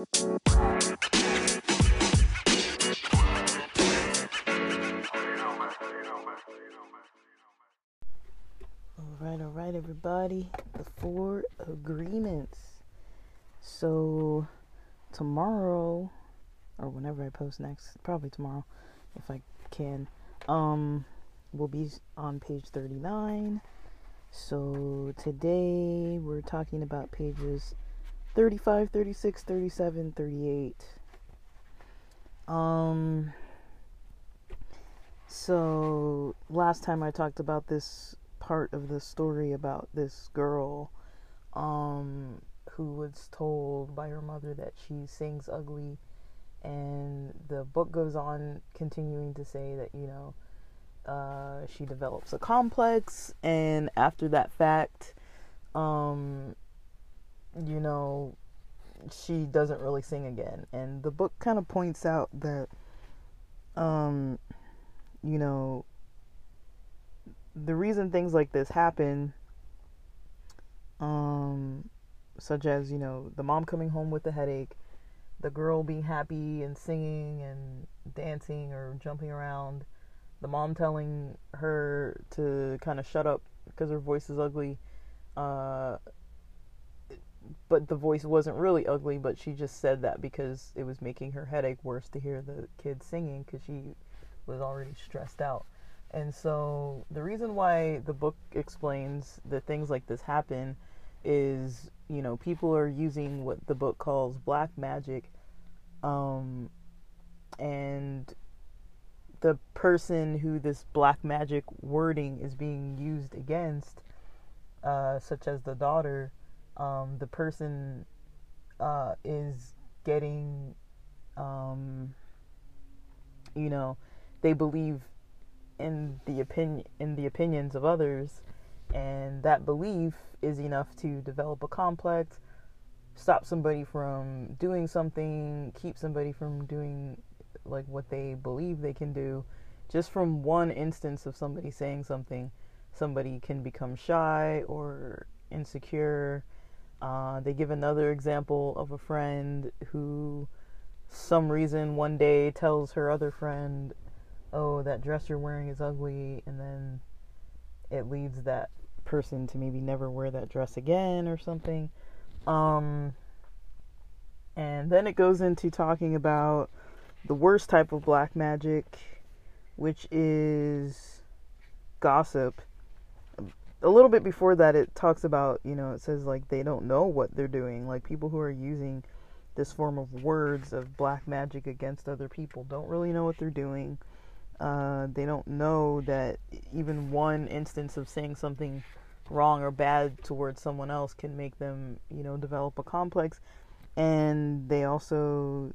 All right, all right, everybody. The four agreements. So, tomorrow, or whenever I post next, probably tomorrow, if I can, um, we'll be on page 39. So, today we're talking about pages 35, 36, 37, 38. Um, so, last time I talked about this part of the story about this girl um, who was told by her mother that she sings ugly and the book goes on continuing to say that you know uh, she develops a complex and after that fact um, you know she doesn't really sing again. And the book kind of points out that um, you know the reason things like this happen, um, such as, you know, the mom coming home with a headache, the girl being happy and singing and dancing or jumping around, the mom telling her to kind of shut up because her voice is ugly, uh, but the voice wasn't really ugly, but she just said that because it was making her headache worse to hear the kid singing because she was already stressed out. And so the reason why the book explains that things like this happen is, you know, people are using what the book calls black magic. Um, and the person who this black magic wording is being used against, uh, such as the daughter, um, the person uh, is getting, um, you know, they believe in the opinion in the opinions of others and that belief is enough to develop a complex stop somebody from doing something keep somebody from doing like what they believe they can do. Just from one instance of somebody saying something somebody can become shy or insecure uh, they give another example of a friend who some reason one day tells her other friend oh, that dress you're wearing is ugly, and then it leads that person to maybe never wear that dress again or something. Um, and then it goes into talking about the worst type of black magic, which is gossip. A little bit before that, it talks about, you know, it says like they don't know what they're doing. Like people who are using this form of words of black magic against other people don't really know what they're doing. Uh, they don't know that even one instance of saying something wrong or bad towards someone else can make them, you know, develop a complex. And they also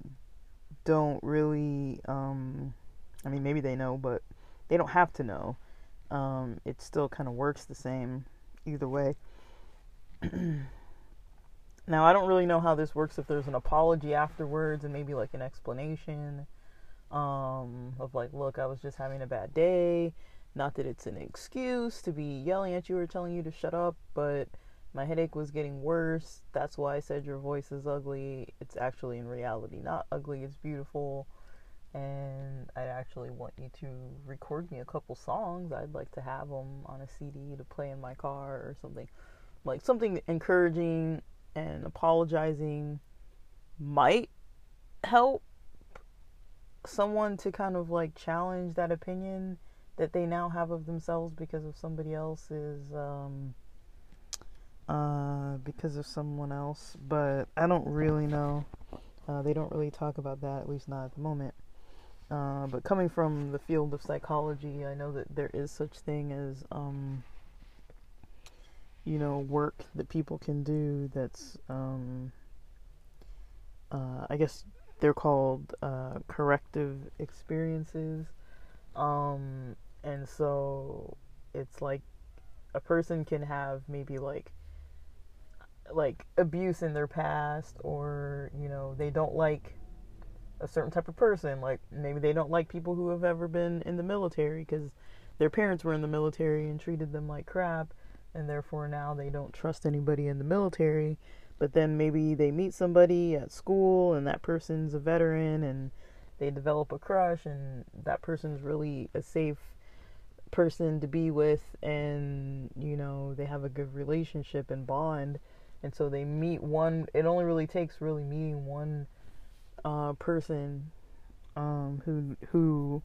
don't really, um, I mean, maybe they know, but they don't have to know. Um, it still kind of works the same either way. now, I don't really know how this works if there's an apology afterwards and maybe like an explanation um, of like, look, I was just having a bad day. Not that it's an excuse to be yelling at you or telling you to shut up, but my headache was getting worse. That's why I said your voice is ugly. It's actually in reality not ugly, it's beautiful. And I actually want you to record me a couple songs. I'd like to have them on a CD to play in my car or something. Like something encouraging and apologizing might help someone to kind of like challenge that opinion that they now have of themselves because of somebody else's um uh because of someone else but i don't really know uh, they don't really talk about that at least not at the moment uh, but coming from the field of psychology i know that there is such thing as um you know work that people can do that's um uh, i guess they're called uh, corrective experiences. Um, and so it's like a person can have maybe like like abuse in their past or you know they don't like a certain type of person like maybe they don't like people who have ever been in the military because their parents were in the military and treated them like crap and therefore now they don't trust anybody in the military. But then maybe they meet somebody at school and that person's a veteran and they develop a crush and that person's really a safe person to be with and you know they have a good relationship and bond. And so they meet one it only really takes really meeting one uh, person um, who who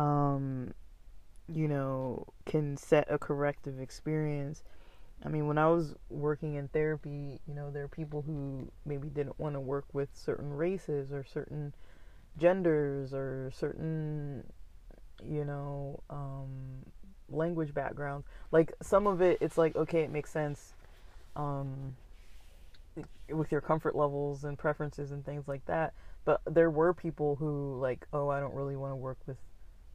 um, you know can set a corrective experience I mean, when I was working in therapy, you know, there are people who maybe didn't want to work with certain races or certain genders or certain, you know, um, language backgrounds. Like some of it, it's like okay, it makes sense um, with your comfort levels and preferences and things like that. But there were people who like, oh, I don't really want to work with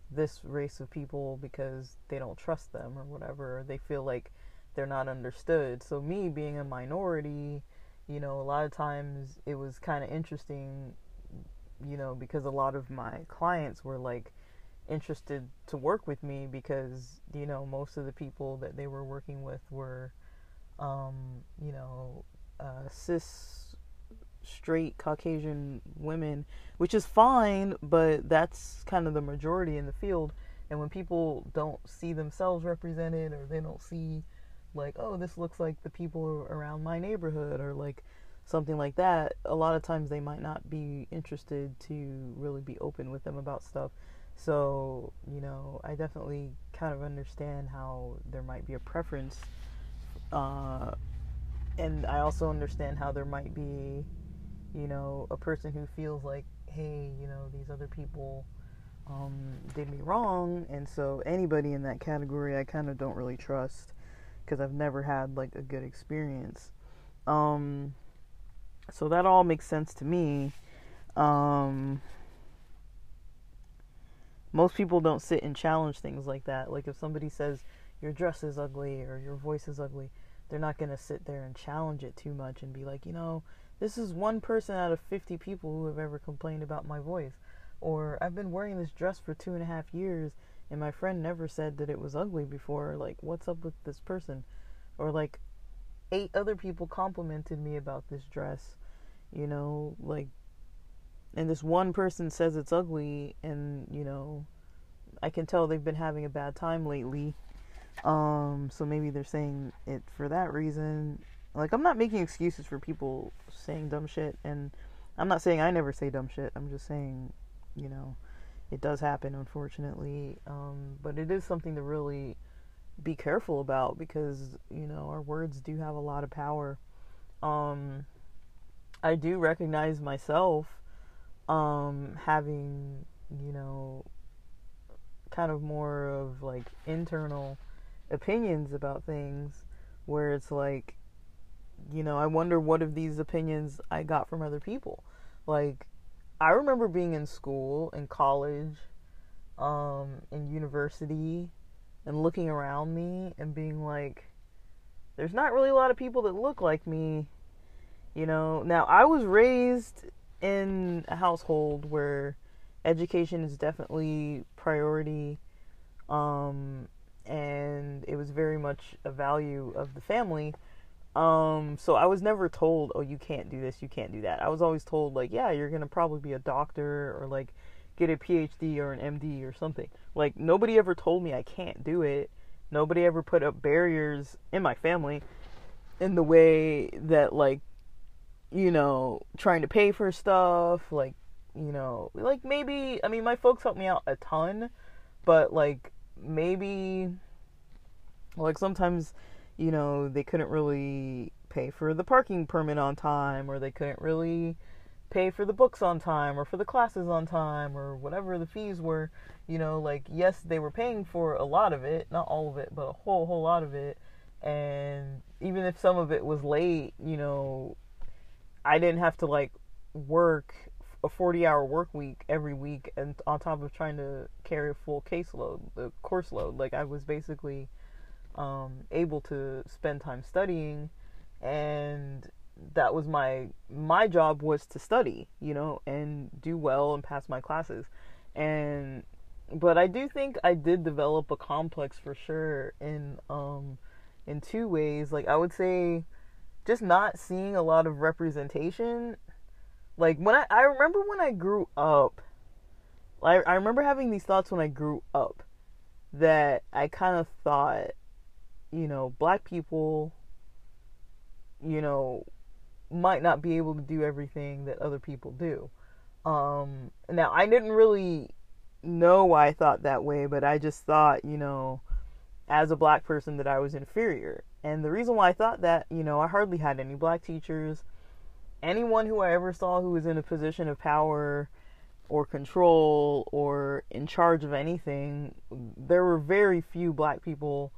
this race of people because they don't trust them or whatever. They feel like they're not understood. So me being a minority, you know, a lot of times it was kind of interesting, you know, because a lot of my clients were like interested to work with me because, you know, most of the people that they were working with were um, you know, uh, cis straight Caucasian women, which is fine, but that's kind of the majority in the field. And when people don't see themselves represented or they don't see like, oh, this looks like the people around my neighborhood or like something like that, a lot of times they might not be interested to really be open with them about stuff. So, you know, I definitely kind of understand how there might be a preference. Uh, and I also understand how there might be, you know, a person who feels like, hey, you know, these other people um, did me wrong. And so anybody in that category I kind of don't really trust because I've never had like a good experience. Um, so that all makes sense to me. Um, most people don't sit and challenge things like that. Like if somebody says your dress is ugly or your voice is ugly, they're not going to sit there and challenge it too much and be like, you know, this is one person out of 50 people who have ever complained about my voice. Or I've been wearing this dress for two and a half years and my friend never said that it was ugly before. Like, what's up with this person? Or, like, eight other people complimented me about this dress, you know, like, and this one person says it's ugly, and, you know, I can tell they've been having a bad time lately. Um, so maybe they're saying it for that reason. Like, I'm not making excuses for people saying dumb shit, and I'm not saying I never say dumb shit. I'm just saying, you know, it does happen, unfortunately. Um, but it is something to really be careful about because you know our words do have a lot of power. Um, I do recognize myself um, having you know kind of more of like internal opinions about things where it's like you know I wonder what of these opinions I got from other people like I remember being in school, in college, um, in university, and looking around me and being like, there's not really a lot of people that look like me. You know, now I was raised in a household where education is definitely priority um, and it was very much a value of the family um, so I was never told, oh, you can't do this, you can't do that. I was always told, like, yeah, you're gonna probably be a doctor or like get a PhD or an MD or something. Like, nobody ever told me I can't do it. Nobody ever put up barriers in my family in the way that, like, you know, trying to pay for stuff, like, you know, like maybe, I mean, my folks helped me out a ton, but like, maybe, like, sometimes you know, they couldn't really pay for the parking permit on time, or they couldn't really pay for the books on time, or for the classes on time, or whatever the fees were. You know, like, yes, they were paying for a lot of it, not all of it, but a whole, whole lot of it. And even if some of it was late, you know, I didn't have to, like, work a 40 hour work week every week and on top of trying to carry a full caseload, the course load. Like, I was basically um, able to spend time studying, and that was my my job was to study, you know, and do well and pass my classes, and but I do think I did develop a complex for sure in um in two ways. Like I would say just not seeing a lot of representation. Like when I I remember when I grew up, I I remember having these thoughts when I grew up that I kind of thought, you know, black people, you know, might not be able to do everything that other people do. Um, now I didn't really know why I thought that way, but I just thought, you know, as a black person that I was inferior. And the reason why I thought that, you know, I hardly had any black teachers. Anyone who I ever saw who was in a position of power or control or in charge of anything, there were very few black people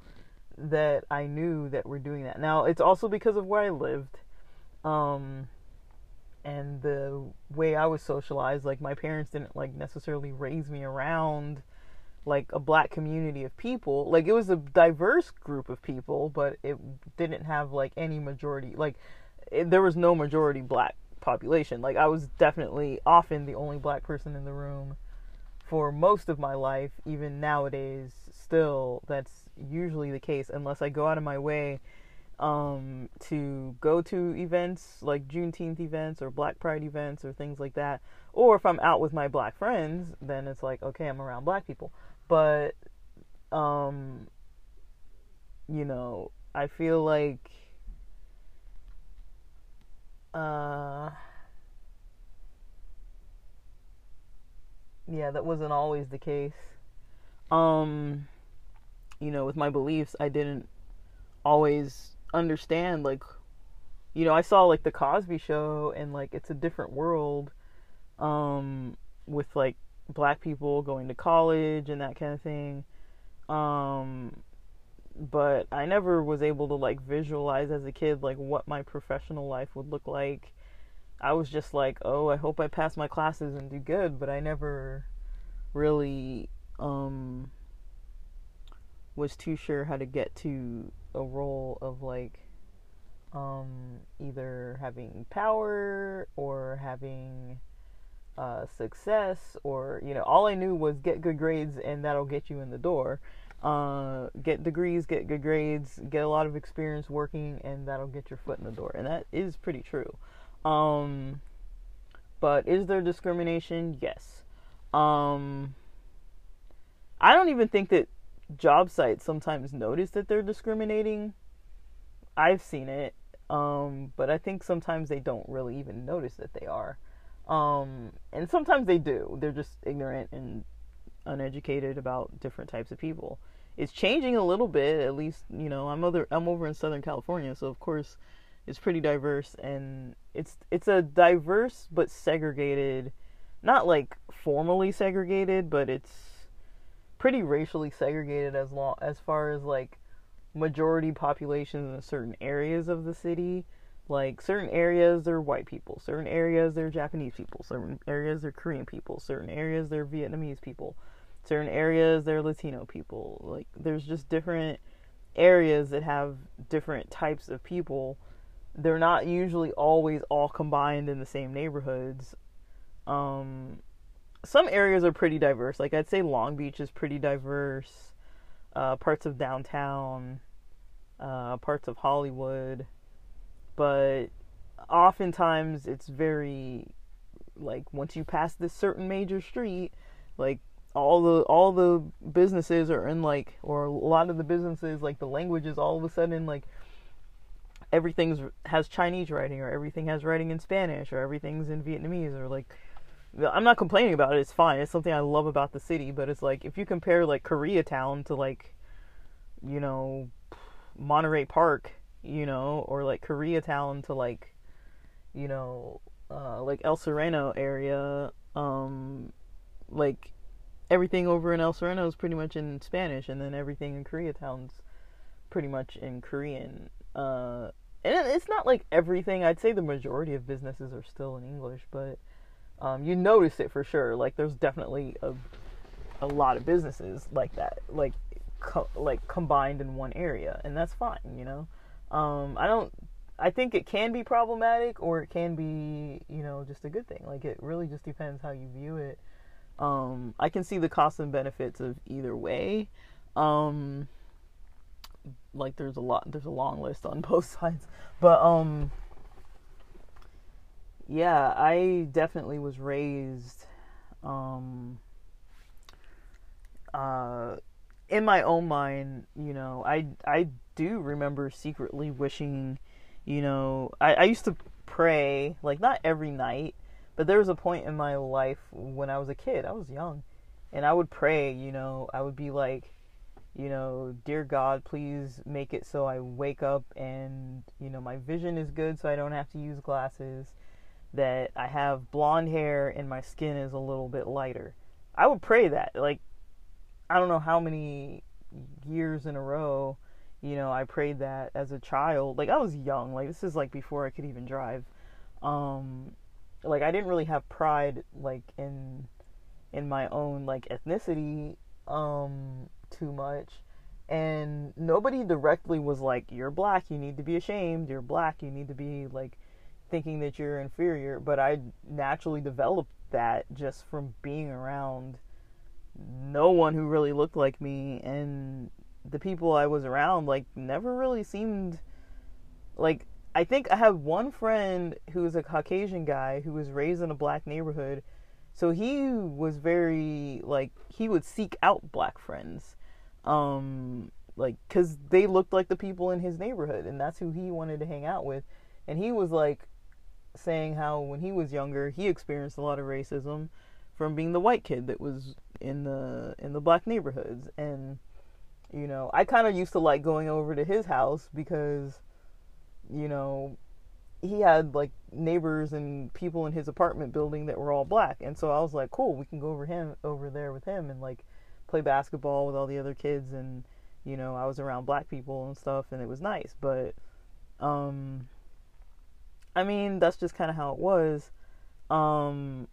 that I knew that were doing that. Now, it's also because of where I lived. Um, and the way I was socialized, like my parents didn't like necessarily raise me around like a black community of people. Like it was a diverse group of people, but it didn't have like any majority. Like it, there was no majority black population. Like I was definitely often the only black person in the room for most of my life. Even nowadays, still that's usually the case unless I go out of my way um, to go to events like Juneteenth events or Black Pride events or things like that. Or if I'm out with my black friends, then it's like, okay, I'm around black people. But, um, you know, I feel like, uh, yeah, that wasn't always the case. Um, you know, with my beliefs, I didn't always understand like you know, I saw like the Cosby show and like it's a different world um with like black people going to college and that kind of thing. Um but I never was able to like visualize as a kid like what my professional life would look like. I was just like, "Oh, I hope I pass my classes and do good," but I never really um was too sure how to get to a role of like um, either having power or having uh, success or you know all I knew was get good grades and that'll get you in the door. Uh, get degrees, get good grades, get a lot of experience working, and that'll get your foot in the door. And that is pretty true. Um, but is there discrimination? Yes. Um, I don't even think that job sites sometimes notice that they're discriminating. I've seen it, um, but I think sometimes they don't really even notice that they are. Um, and sometimes they do. They're just ignorant and uneducated about different types of people. It's changing a little bit, at least, you know, I'm other I'm over in Southern California, so of course it's pretty diverse and it's it's a diverse but segregated not like formally segregated, but it's pretty racially segregated as long as far as like majority populations in certain areas of the city. Like certain areas they're white people, certain areas they're Japanese people, certain areas they're Korean people, certain areas they're Vietnamese people, certain areas they're Latino people. Like there's just different areas that have different types of people. They're not usually always all combined in the same neighborhoods. Um, some areas are pretty diverse. Like I'd say Long Beach is pretty diverse. Uh, parts of downtown, uh, parts of Hollywood, but oftentimes it's very like once you pass this certain major street, like all the all the businesses are in like or a lot of the businesses like the languages all of a sudden like everything's has Chinese writing or everything has writing in Spanish or everything's in Vietnamese or like I'm not complaining about it. It's fine. It's something I love about the city, but it's like if you compare like Koreatown to like you know Monterey Park, you know, or like Koreatown to like you know uh, like El Sereno area, um, like everything over in El Sereno is pretty much in Spanish, and then everything in Koreatown's pretty much in Korean. Uh, and it's not like everything. I'd say the majority of businesses are still in English, but um, you notice it for sure. Like there's definitely a a lot of businesses like that, like co- like combined in one area, and that's fine. You know, um, I don't. I think it can be problematic, or it can be, you know, just a good thing. Like it really just depends how you view it. Um, I can see the costs and benefits of either way. Um, like there's a lot there's a long list on both sides. But um yeah, I definitely was raised um uh in my own mind, you know, I I do remember secretly wishing, you know, I, I used to pray, like not every night, but there was a point in my life when I was a kid, I was young, and I would pray, you know, I would be like, you know, dear God, please make it so I wake up and, you know, my vision is good so I don't have to use glasses, that I have blonde hair and my skin is a little bit lighter. I would pray that. Like, I don't know how many years in a row, you know, I prayed that as a child. Like, I was young. Like, this is like before I could even drive. Um, like, I didn't really have pride, like, in in my own like ethnicity um too much. And nobody directly was like you're black you need to be ashamed you're black you need to be like thinking that you're inferior. But i naturally developed that just from being around no one who really looked like me. And the people i was around like never really seemed like i think i have one friend who's a caucasian guy who was raised in a black neighborhood. So he was very like he would seek out black friends um like cuz they looked like the people in his neighborhood and that's who he wanted to hang out with. And he was like saying how when he was younger he experienced a lot of racism from being the white kid that was in the in the black neighborhoods. And you know I kind of used to like going over to his house because you know he had like neighbors and people in his apartment building that were all black. And so i was like cool we can go over him over there with him and like play basketball with all the other kids. And you know i was around black people and stuff and it was nice. But um i mean that's just kind of how it was. Um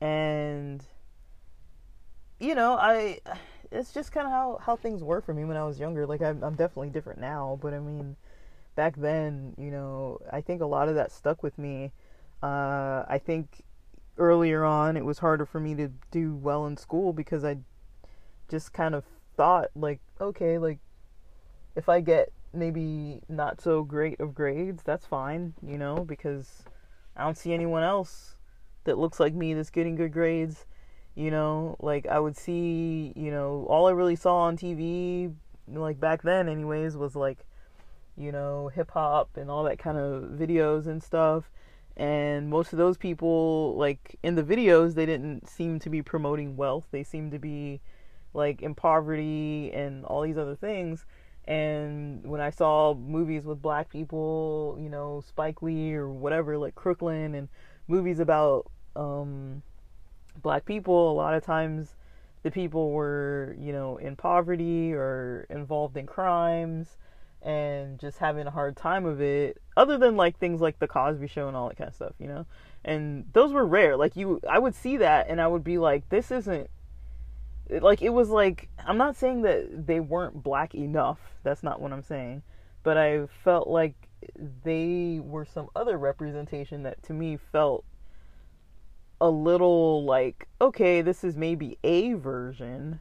and you know i it's just kind of how how things were for me when i was younger. Like i'm, I'm definitely different now but i mean back then, you know, I think a lot of that stuck with me. Uh, I think earlier on it was harder for me to do well in school because I just kind of thought like, okay, like if I get maybe not so great of grades, that's fine, you know, because I don't see anyone else that looks like me that's getting good grades. You know, like I would see, you know, all I really saw on TV, like back then, anyways, was like you know, hip hop and all that kind of videos and stuff. And most of those people, like in the videos, they didn't seem to be promoting wealth. They seemed to be like in poverty and all these other things. And when I saw movies with black people, you know, Spike Lee or whatever, like Crooklyn and movies about um, black people, a lot of times the people were, you know, in poverty or involved in crimes and just having a hard time of it other than like things like the Cosby show and all that kind of stuff, you know? And those were rare. Like you I would see that and I would be like this isn't like it was like I'm not saying that they weren't black enough. That's not what I'm saying. But I felt like they were some other representation that to me felt a little like okay, this is maybe a version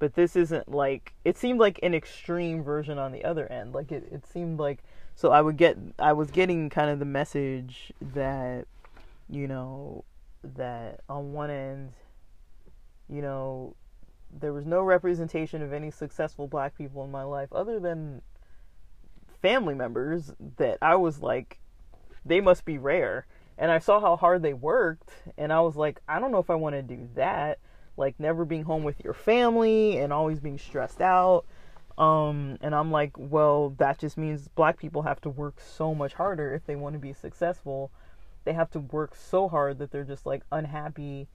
but this isn't like it seemed like an extreme version on the other end. Like it, it seemed like so i would get i was getting kind of the message that you know that on one end you know there was no representation of any successful black people in my life other than family members that i was like they must be rare. And i saw how hard they worked and i was like i don't know if i want to do that like never being home with your family and always being stressed out. Um, and I'm like, well, that just means black people have to work so much harder if they want to be successful. They have to work so hard that they're just like unhappy.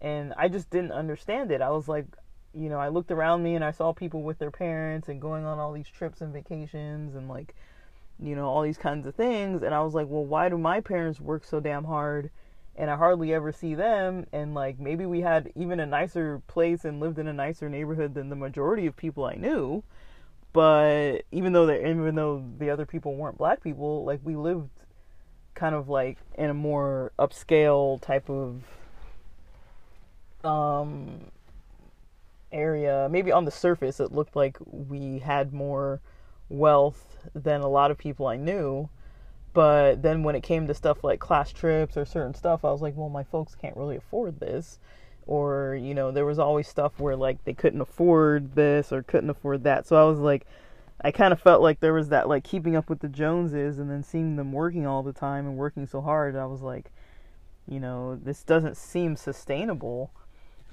And I just didn't understand it. I was like, you know, I looked around me and I saw people with their parents and going on all these trips and vacations and like, you know, all these kinds of things. And I was like, well, why do my parents work so damn hard? And I hardly ever see them. And like maybe we had even a nicer place and lived in a nicer neighborhood than the majority of people I knew. But even though they, even though the other people weren't black people, like we lived kind of like in a more upscale type of um area. Maybe on the surface it looked like we had more wealth than a lot of people I knew. But then when it came to stuff like class trips or certain stuff, I was like, well, my folks can't really afford this. Or, you know, there was always stuff where like they couldn't afford this or couldn't afford that. So I was like, I kind of felt like there was that like keeping up with the Joneses and then seeing them working all the time and working so hard. I was like, you know, this doesn't seem sustainable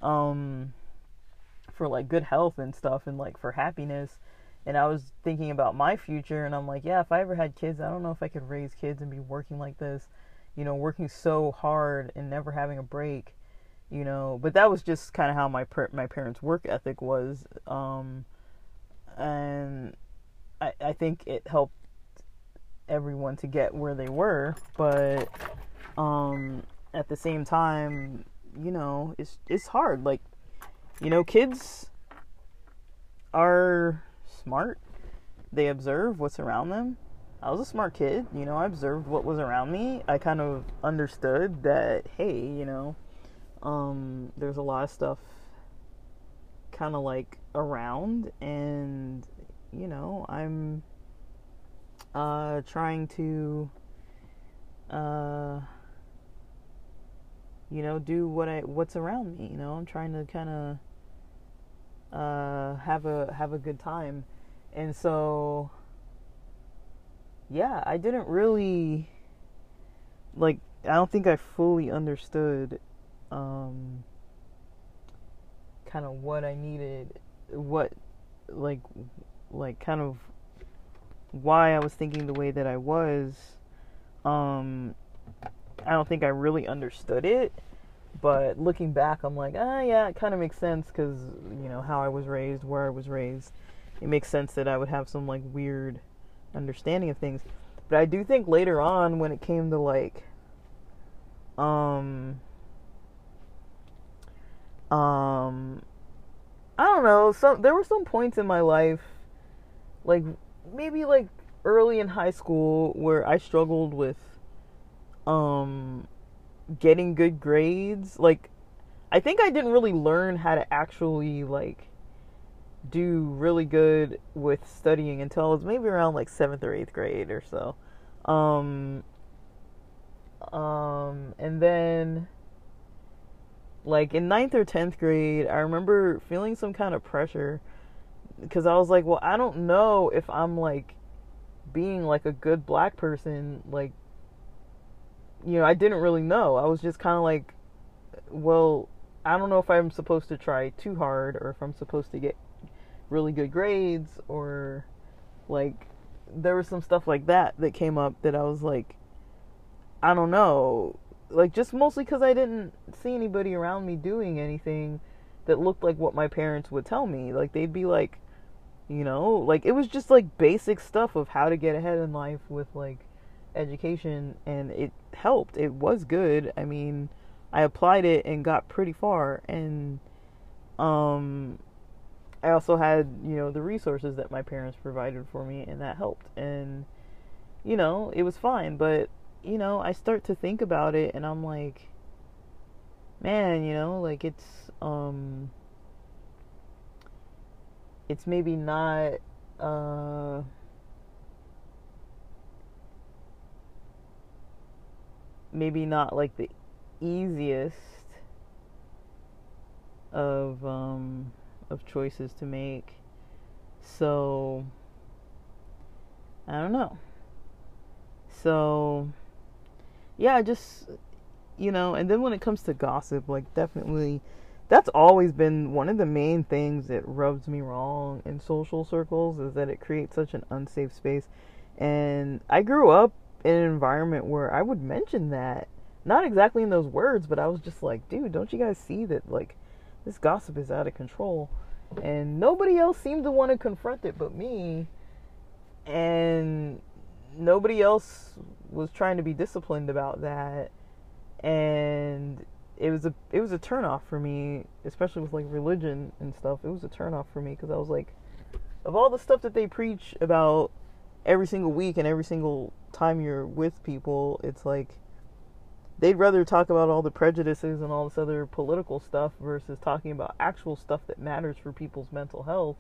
um, for like good health and stuff and like for happiness and I was thinking about my future and I'm like, yeah, if I ever had kids, I don't know if I could raise kids and be working like this, you know, working so hard and never having a break, you know, but that was just kind of how my my parents' work ethic was um and I I think it helped everyone to get where they were, but um at the same time, you know, it's it's hard like you know, kids are smart. They observe what's around them. I was a smart kid, you know, I observed what was around me. I kind of understood that, hey, you know, um, there's a lot of stuff kind of like around, and, you know, I'm uh, trying to, uh, you know, do what I what's around me. You know, I'm trying to kind of uh, have a have a good time and so, yeah, I didn't really like. I don't think I fully understood, um, kind of what I needed, what, like, like kind of why I was thinking the way that I was. Um, I don't think I really understood it, but looking back, I'm like, ah, yeah, it kind of makes sense because you know how I was raised, where I was raised it makes sense that I would have some like weird understanding of things. But I do think later on when it came to like um um I don't know, some there were some points in my life like maybe like early in high school where I struggled with um getting good grades. Like I think I didn't really learn how to actually like do really good with studying until I was maybe around like seventh or eighth grade or so. Um, um, and then like in ninth or tenth grade, I remember feeling some kind of pressure because I was like, well, I don't know if I'm like being like a good black person. Like, you know, I didn't really know. I was just kind of like, well, I don't know if I'm supposed to try too hard or if I'm supposed to get really good grades or like there was some stuff like that that came up that I was like I don't know like just mostly cuz I didn't see anybody around me doing anything that looked like what my parents would tell me like they'd be like you know like it was just like basic stuff of how to get ahead in life with like education and it helped it was good i mean i applied it and got pretty far and um I also had, you know, the resources that my parents provided for me, and that helped. And, you know, it was fine. But, you know, I start to think about it, and I'm like, man, you know, like it's, um, it's maybe not, uh, maybe not like the easiest of, um, of choices to make. So, I don't know. So, yeah, just, you know, and then when it comes to gossip, like, definitely, that's always been one of the main things that rubs me wrong in social circles is that it creates such an unsafe space. And I grew up in an environment where I would mention that. Not exactly in those words, but I was just like, dude, don't you guys see that, like, this gossip is out of control? and nobody else seemed to want to confront it but me and nobody else was trying to be disciplined about that and it was a it was a turnoff for me especially with like religion and stuff it was a turnoff for me because i was like of all the stuff that they preach about every single week and every single time you're with people it's like they'd rather talk about all the prejudices and all this other political stuff versus talking about actual stuff that matters for people's mental health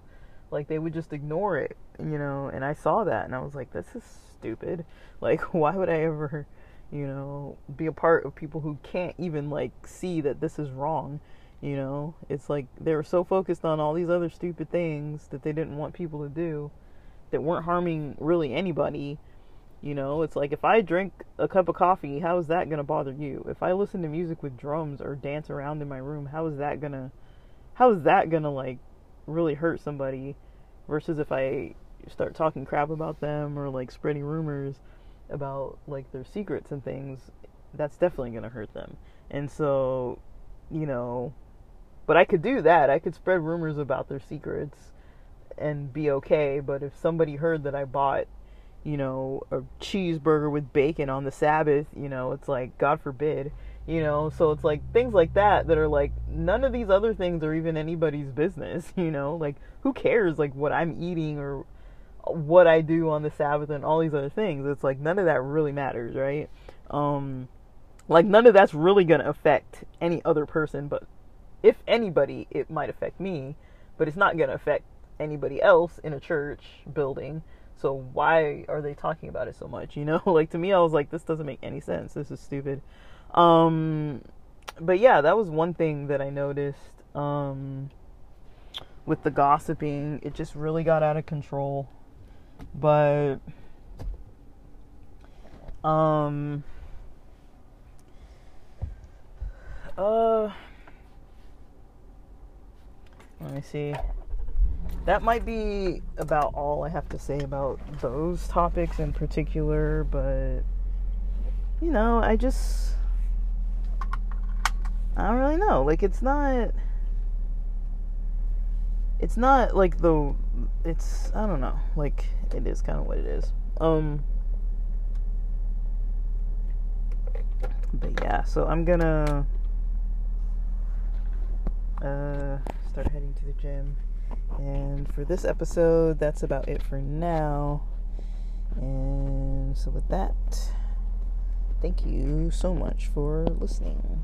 Like they would just ignore it, you know, and I saw that and I was like, this is stupid. Like, why would I ever, you know, be a part of people who can't even like see that this is wrong? You know, it's like they were so focused on all these other stupid things that they didn't want people to do that weren't harming really anybody. You know, it's like if I drink a cup of coffee, how is that going to bother you? If I listen to music with drums or dance around in my room, how is that going to how is that going to like really hurt somebody versus if I start talking crap about them or like spreading rumors about like their secrets and things, that's definitely going to hurt them. And so, you know, but I could do that. I could spread rumors about their secrets and be okay, but if somebody heard that I bought, you know, a cheeseburger with bacon on the Sabbath, you know, it's like god forbid you know? So it's like things like that that are like none of these other things are even anybody's business you know? Like who cares like what i'm eating or what i do on the sabbath and all these other things? It's like none of that really matters right? Um like none of that's really to affect any other person but if anybody it might affect me but it's not to affect anybody else in a church building so why are they talking about it so much you know like to me i was like this doesn't make any sense this is stupid um, but yeah, that was one thing that I noticed. Um, with the gossiping, it just really got out of control. But um uh let me see. That might be about all I have to say about those topics in particular, but you know, I just I don't really know. Like it's not it's not like the it's I don't know. Like it is kind of what it is. Um but yeah, so I'm gonna uh start heading to the gym. And for this episode, that's about it for now. And so with that, thank you so much for listening.